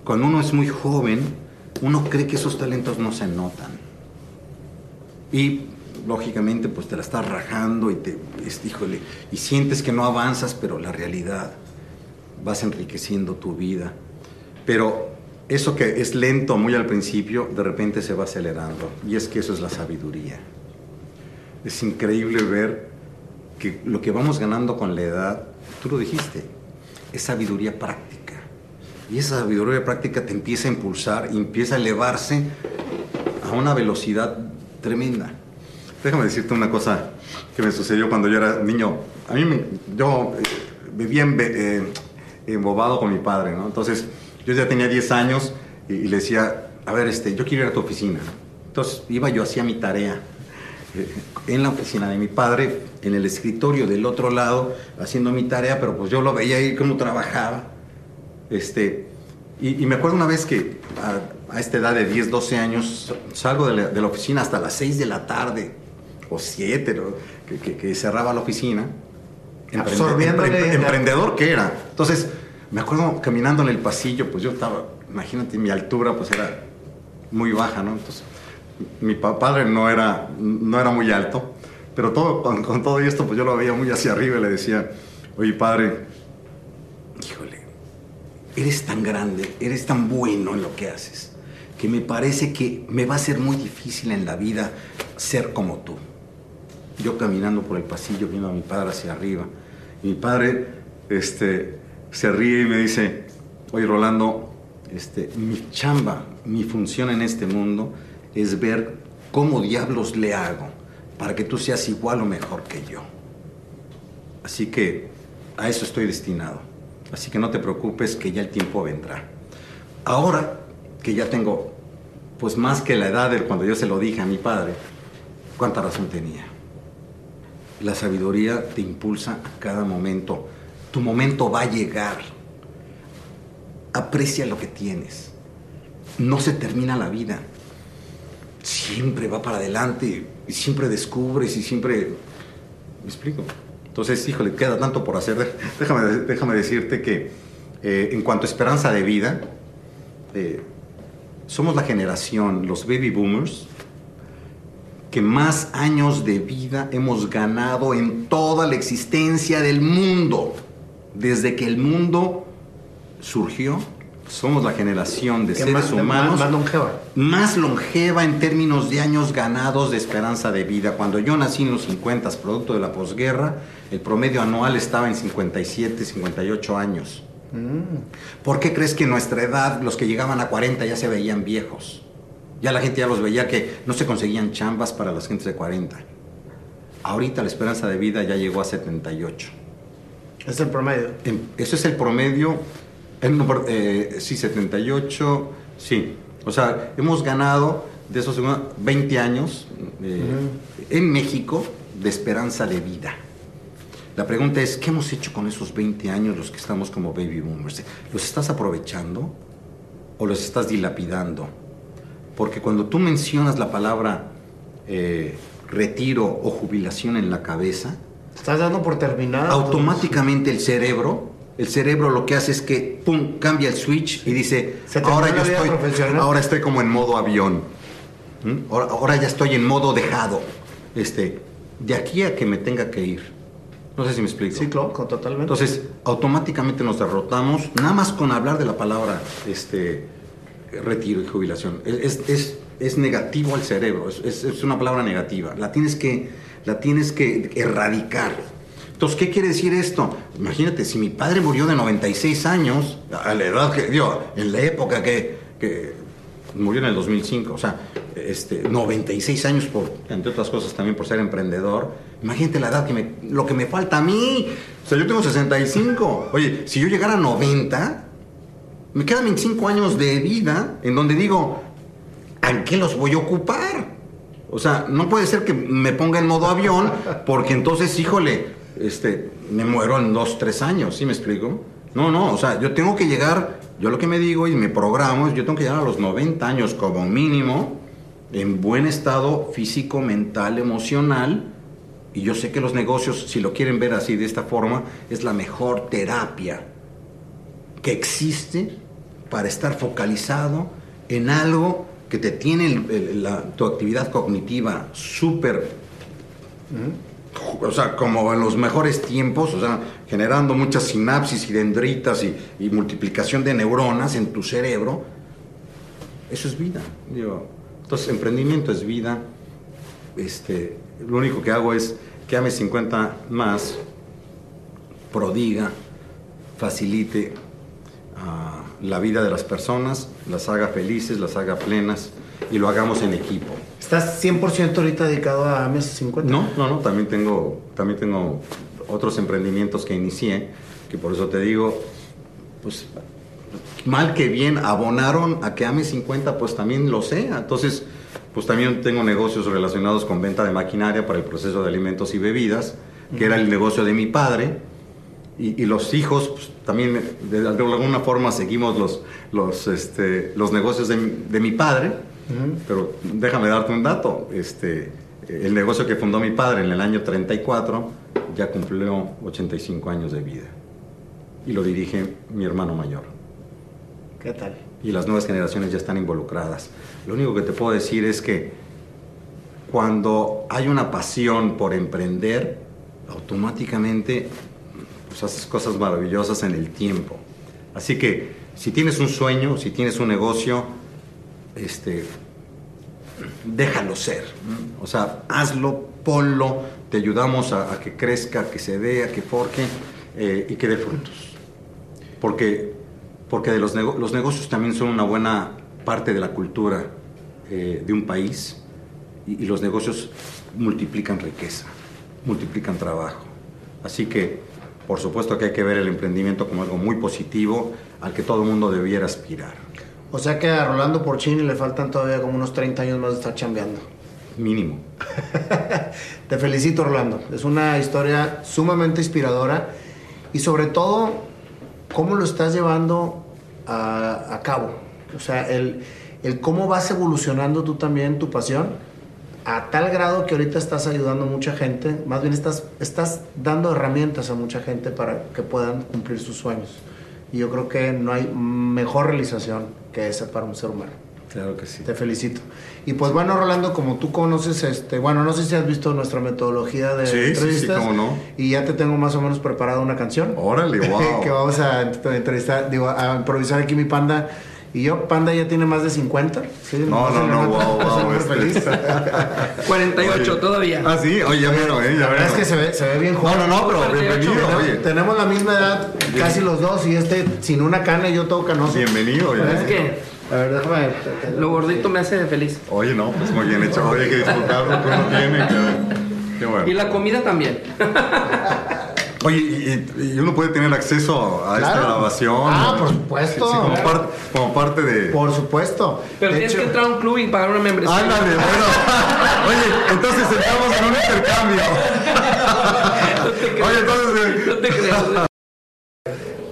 cuando uno es muy joven, uno cree que esos talentos no se notan. Y lógicamente pues te la estás rajando y te, híjole, y sientes que no avanzas, pero la realidad vas enriqueciendo tu vida. Pero eso que es lento muy al principio, de repente se va acelerando. Y es que eso es la sabiduría. Es increíble ver que lo que vamos ganando con la edad, tú lo dijiste, es sabiduría práctica. Y esa sabiduría práctica te empieza a impulsar empieza a elevarse a una velocidad tremenda. Déjame decirte una cosa que me sucedió cuando yo era niño. A mí, me, yo eh, vivía eh, embobado con mi padre, ¿no? Entonces, yo ya tenía 10 años y, le decía, a ver, este, yo quiero ir a tu oficina. Entonces, iba yo, hacía mi tarea en la oficina de mi padre, en el escritorio del otro lado, haciendo mi tarea, pero pues yo lo veía ahí cómo trabajaba. Este, y, me acuerdo una vez que a, esta edad de 10, 12 años, salgo de la, oficina hasta las 6 de la tarde, o 7, que, cerraba la oficina. Absorbiéndole. emprendedor que era. Entonces, me acuerdo caminando en el pasillo, pues yo estaba, imagínate, mi altura pues era muy baja, ¿no? Entonces, mi padre no era, no era muy alto, pero todo, con, todo esto, pues yo lo veía muy hacia arriba y le decía, oye padre, híjole, eres tan grande, eres tan bueno en lo que haces, que me parece que me va a ser muy difícil en la vida ser como tú. Yo caminando por el pasillo viendo a mi padre hacia arriba, mi padre este, se ríe y me dice, oye Rolando, este, mi chamba, mi función en este mundo es ver cómo diablos le hago para que tú seas igual o mejor que yo. Así que a eso estoy destinado. Así que no te preocupes que ya el tiempo vendrá. Ahora que ya tengo, pues más que la edad de cuando yo se lo dije a mi padre, cuánta razón tenía. La sabiduría te impulsa a cada momento. Tu momento va a llegar. Aprecia lo que tienes. No se termina la vida siempre va para adelante y siempre descubres y siempre... ¿Me explico? Entonces, híjole, queda tanto por hacer. Déjame, déjame decirte que eh, en cuanto a esperanza de vida, eh, somos la generación, los baby boomers, que más años de vida hemos ganado en toda la existencia del mundo. Desde que el mundo surgió, somos la generación de seres humanos más, longeva. Más longeva en términos de años ganados de esperanza de vida. Cuando yo nací en los 50, producto de la posguerra, el promedio anual estaba en 57, 58 años. Mm. ¿Por qué crees que en nuestra edad los que llegaban a 40 ya se veían viejos? Ya la gente ya los veía que no se conseguían chambas para las gentes de 40. Ahorita la esperanza de vida ya llegó a 78. Es el promedio. Eso es el promedio eh, sí, 78, sí. O sea, hemos ganado de esos 20 años eh, en México de esperanza de vida. La pregunta es, ¿qué hemos hecho con esos 20 años los que estamos como baby boomers? ¿Los estás aprovechando o los estás dilapidando? Porque cuando tú mencionas la palabra eh, retiro o jubilación en la cabeza, estás dando por terminado. Automáticamente el cerebro el cerebro lo que hace es que, pum, cambia el switch y dice, ahora yo estoy, ahora estoy como en modo avión. ¿Mm? Ahora, ya estoy en modo dejado. Este, de aquí a que me tenga que ir. No sé si me explico. Sí, claro, totalmente. Entonces, automáticamente nos derrotamos, nada más con hablar de la palabra este, retiro y jubilación. Es, es, negativo al cerebro, es, una palabra negativa. La tienes que, la tienes que erradicar. Entonces, ¿qué quiere decir esto? Imagínate, si mi padre murió de 96 años, a la edad que, dio, en la época que, murió en el 2005, o sea, este, 96 años, por, entre otras cosas también por ser emprendedor. Imagínate la edad, que me, lo que me falta a mí. O sea, yo tengo 65. Oye, si yo llegara a 90, me quedan 25 años de vida en donde digo, ¿a qué los voy a ocupar? O sea, no puede ser que me ponga en modo avión porque entonces, híjole, este, me muero en dos, tres años, ¿sí me explico? No, no, o sea, yo tengo que llegar, yo lo que me digo y me programo es, yo tengo que llegar a los 90 años como mínimo en buen estado físico, mental, emocional. Y yo sé que los negocios, si lo quieren ver así de esta forma, es la mejor terapia que existe para estar focalizado en algo que te tiene tu actividad cognitiva súper, o sea, como en los mejores tiempos, o sea, generando muchas sinapsis y dendritas y, y multiplicación de neuronas en tu cerebro, eso es vida. Digo, entonces, emprendimiento es vida. Este, lo único que hago es que AME 50 más prodiga, facilite ah, la vida de las personas, las haga felices, las haga plenas y lo hagamos en equipo. ¿Estás 100% ahorita dedicado a AMES 50? No, no, no, también tengo, también tengo otros emprendimientos que inicié, que por eso te digo, pues mal que bien abonaron a que AME 50, pues también lo sea. Entonces, pues también tengo negocios relacionados con venta de maquinaria para el proceso de alimentos y bebidas, que era el negocio de mi padre. Y, los hijos, pues, también de, alguna forma seguimos los, los, este, los negocios de, de mi padre. Pero déjame darte un dato. Este, el negocio que fundó mi padre en el año 34 ya cumplió 85 años de vida. Y lo dirige mi hermano mayor. ¿Qué tal? Y las nuevas generaciones ya están involucradas. Lo único que te puedo decir es que cuando hay una pasión por emprender, automáticamente pues, haces cosas maravillosas en el tiempo. Así que si tienes un sueño, si tienes un negocio, este, déjalo ser. O sea, hazlo, ponlo, te ayudamos a, que crezca, que se dé, a que forje eh, y que dé frutos. Porque porque de los, los negocios también son una buena parte de la cultura eh, de un país y, los negocios multiplican riqueza, multiplican trabajo. Así que, por supuesto que hay que ver el emprendimiento como algo muy positivo al que todo el mundo debiera aspirar. O sea que a Rolando Porcini le faltan todavía como unos 30 años más de estar chambeando. Mínimo. [laughs] Te felicito, Rolando. Es una historia sumamente inspiradora y sobre todo, ¿cómo lo estás llevando a, cabo. O sea, el, el, cómo vas evolucionando tú también tu pasión a tal grado que ahorita estás ayudando a mucha gente, más bien estás, estás dando herramientas a mucha gente para que puedan cumplir sus sueños. Y yo creo que no hay mejor realización que esa para un ser humano. Claro que sí. Te felicito. Y pues bueno, Rolando, como tú conoces, este, bueno, no sé si has visto nuestra metodología de sí, entrevistas. Sí, sí, cómo no. Y ya te tengo más o menos preparada una canción. Órale, wow. [laughs] que vamos a entrevistar, digo, a improvisar aquí mi panda. Y yo, Panda ya tiene más de 50. Sí, no, no, no, wow, wow. [laughs] Este. feliz. [laughs] 48 todavía. Ah, sí, oye, ya vieron, ¿eh? la verdad es que se ve, se ve bien joven. No, no, no, pero bienvenido, oye. Tenemos la misma edad, casi los dos, y este sin una cana y yo todo canoso. Bienvenido, oye. Es que a ver, déjame. Lo gordito me hace feliz. Oye, no, pues muy bien hecho. Oye, que disfrutar lo que uno tiene. Qué bueno. Y la comida también. [laughs] Oye, y, uno puede tener acceso a esta grabación. Ah, por supuesto. Sí, como, parte, como, parte, de. Por supuesto. Pero tienes que entrar a un club y pagar una membresía. Ándale, bueno. [laughs] Oye, entonces entramos en un intercambio. No te Oye, entonces. No te creas.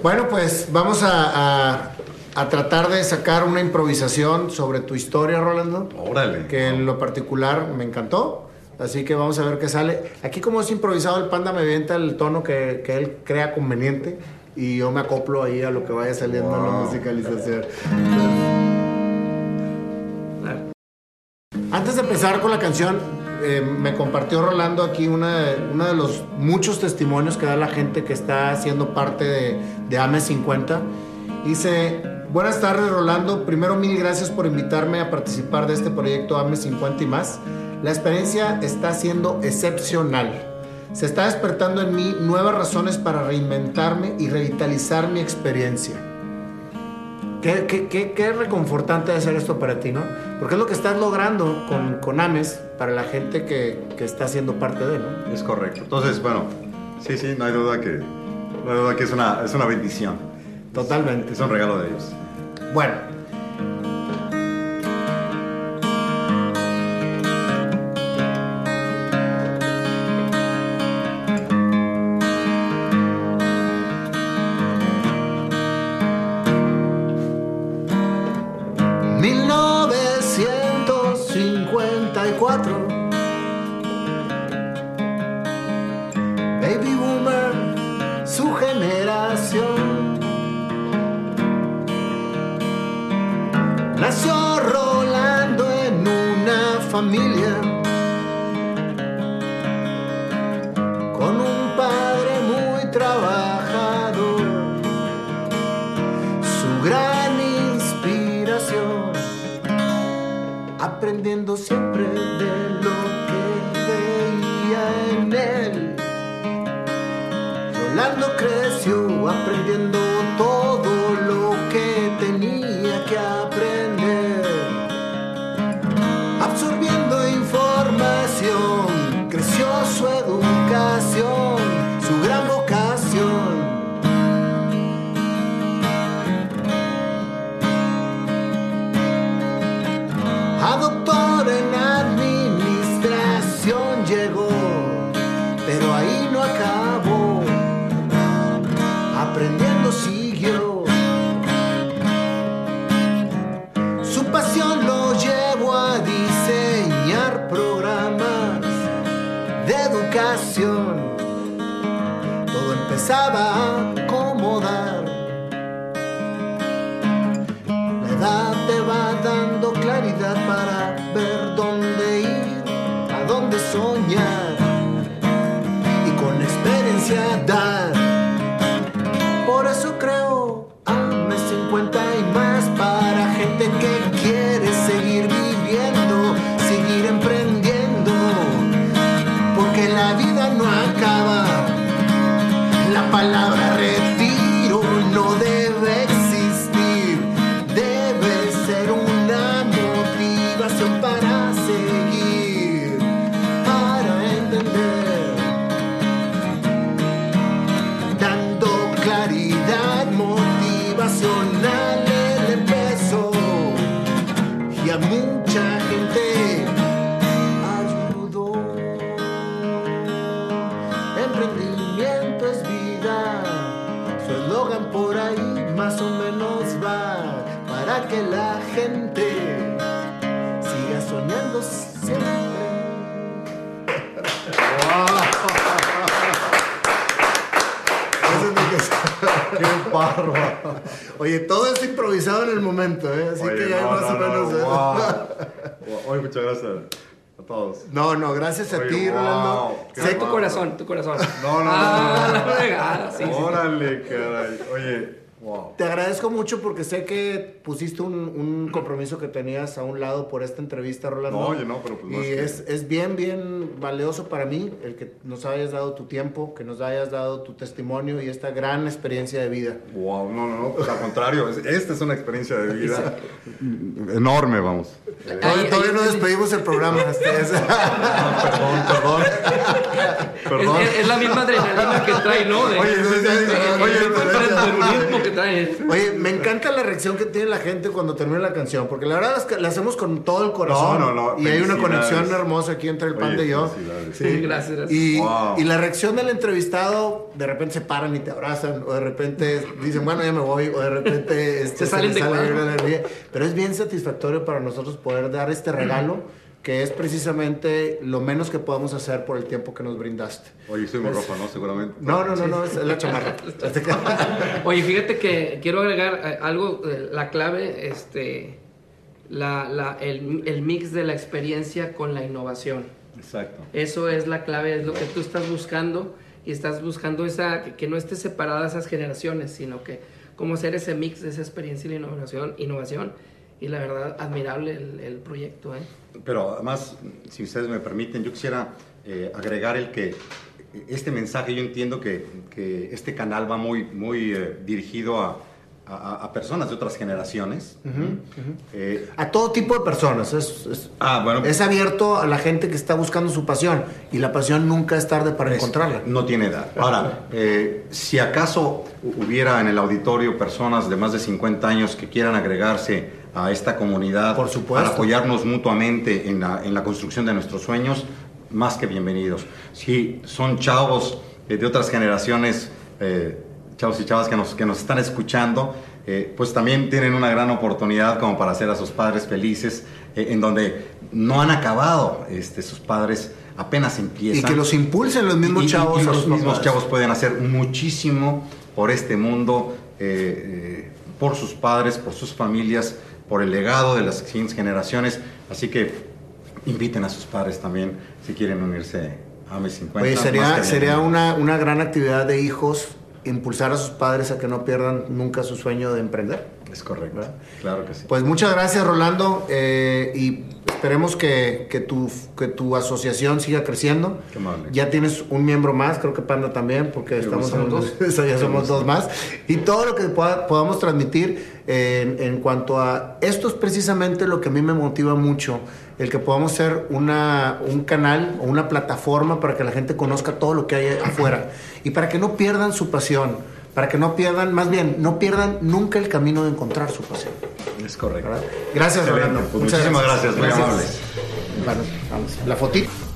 Bueno, pues vamos a, a a tratar de sacar una improvisación sobre tu historia, Rolando. Órale. Que en lo particular me encantó. Así que vamos a ver qué sale. Aquí como es improvisado, el panda me avienta el tono que, que él crea conveniente y yo me acoplo ahí a lo que vaya saliendo en la musicalización. Antes de empezar con la canción, eh, me compartió Rolando aquí uno de los muchos testimonios que da la gente que está siendo parte de, de AME 50. Dice, Buenas tardes, Rolando. Primero, mil gracias por invitarme a participar de este proyecto AME 50 y más. La experiencia está siendo excepcional. Se está despertando en mí nuevas razones para reinventarme y revitalizar mi experiencia. Qué, qué, qué, qué reconfortante de hacer esto para ti, ¿no? Porque es lo que estás logrando con, con AMES para la gente que, que está siendo parte de, ¿no? Es correcto. Entonces, bueno, sí, sí, no hay duda que, no hay duda que es, una, es una bendición. Totalmente. Es un regalo de Dios. Bueno, Oye, todo es improvisado en el momento, ¿eh? Así que ya más o menos. ¿eh? [laughs] Oye, muchas gracias a todos. No, no, gracias a ti, Rolando. Sé tu corazón, tu corazón. No, no, no. Ah, no, no. Órale, caray. Oye. Te agradezco mucho porque sé que pusiste un, un, compromiso que tenías a un lado por esta entrevista, Rolando. No, oye, no, pero pues no Y es, es, bien, bien valioso para mí el que nos hayas dado tu tiempo, que nos hayas dado tu testimonio y esta gran experiencia de vida. Wow, no, no, no, pues al contrario, esta es una experiencia de vida enorme, vamos. todavía, no despedimos el programa. [laughs] perdón, perdón. perdón. Es, la misma adrenalina que trae, ¿no? oye, oye, Oye, me encanta la reacción que tiene la gente cuando termina la canción, porque la verdad es que la hacemos con todo el corazón. No, no, no. Y hay una conexión hermosa aquí entre el panda y yo. Sí, gracias. Y, y, la reacción del entrevistado, de repente se paran y te abrazan, o de repente dicen, bueno, ya me voy, o de repente [laughs] este, se, salen de sale Pero es bien satisfactorio para nosotros poder dar este regalo que es precisamente lo menos que podemos hacer por el tiempo que nos brindaste. Oye, estoy muy rojo, ¿no? Seguramente. No, no, no, no, es la chamarra. [laughs] [laughs] Oye, fíjate que quiero agregar eh, algo, eh, la clave, este, la, la, el, el mix de la experiencia con la innovación. Exacto. Eso es la clave, es lo que tú estás buscando y estás buscando esa, que, no esté separada esas generaciones, sino que cómo hacer ese mix de esa experiencia y la innovación, innovación y la verdad, admirable el, el proyecto. ¿eh? Pero además, si ustedes me permiten, yo quisiera eh, agregar el que este mensaje, yo entiendo que, que, este canal va muy, muy eh, dirigido a, a, personas de otras generaciones. Eh, a todo tipo de personas. Es, es, ah, bueno. es, abierto a la gente que está buscando su pasión y la pasión nunca es tarde para encontrarla. No tiene edad. Ahora, eh, si acaso hubiera en el auditorio personas de más de 50 años que quieran agregarse a esta comunidad Por supuesto. para apoyarnos mutuamente en la, en la construcción de nuestros sueños, más que bienvenidos. Si son chavos eh, de otras generaciones, chavos y chavas que nos, que nos están escuchando, eh, pues también tienen una gran oportunidad como para hacer a sus padres felices, eh, en donde no han acabado este, sus padres apenas empiezan. Y que los impulsen los mismos chavos. Y, los mismos chavos pueden hacer muchísimo por este mundo, eh, por sus padres, por sus familias, por el legado de las siguientes generaciones. Así que inviten a sus padres también si quieren unirse a mis 50. Oye, sería, sería una, una gran actividad de hijos impulsar a sus padres a que no pierdan nunca su sueño de emprender. Es correcto, claro que sí. Pues muchas gracias Rolando eh, y esperemos que, que, tu, que tu asociación siga creciendo. Qué amable. Ya tienes un miembro más, creo que Panda también, porque estamos en dos. ya somos dos más. Y todo lo que podamos transmitir en, en cuanto a esto es precisamente lo que a mí me motiva mucho el que podamos ser una, un canal o una plataforma para que la gente conozca todo lo que hay afuera y para que no pierdan su pasión, para que no pierdan, más bien, no pierdan nunca el camino de encontrar su pasión. Es correcto. Gracias. Pues muchísimas gracias, muy amables. vamos, la fotito.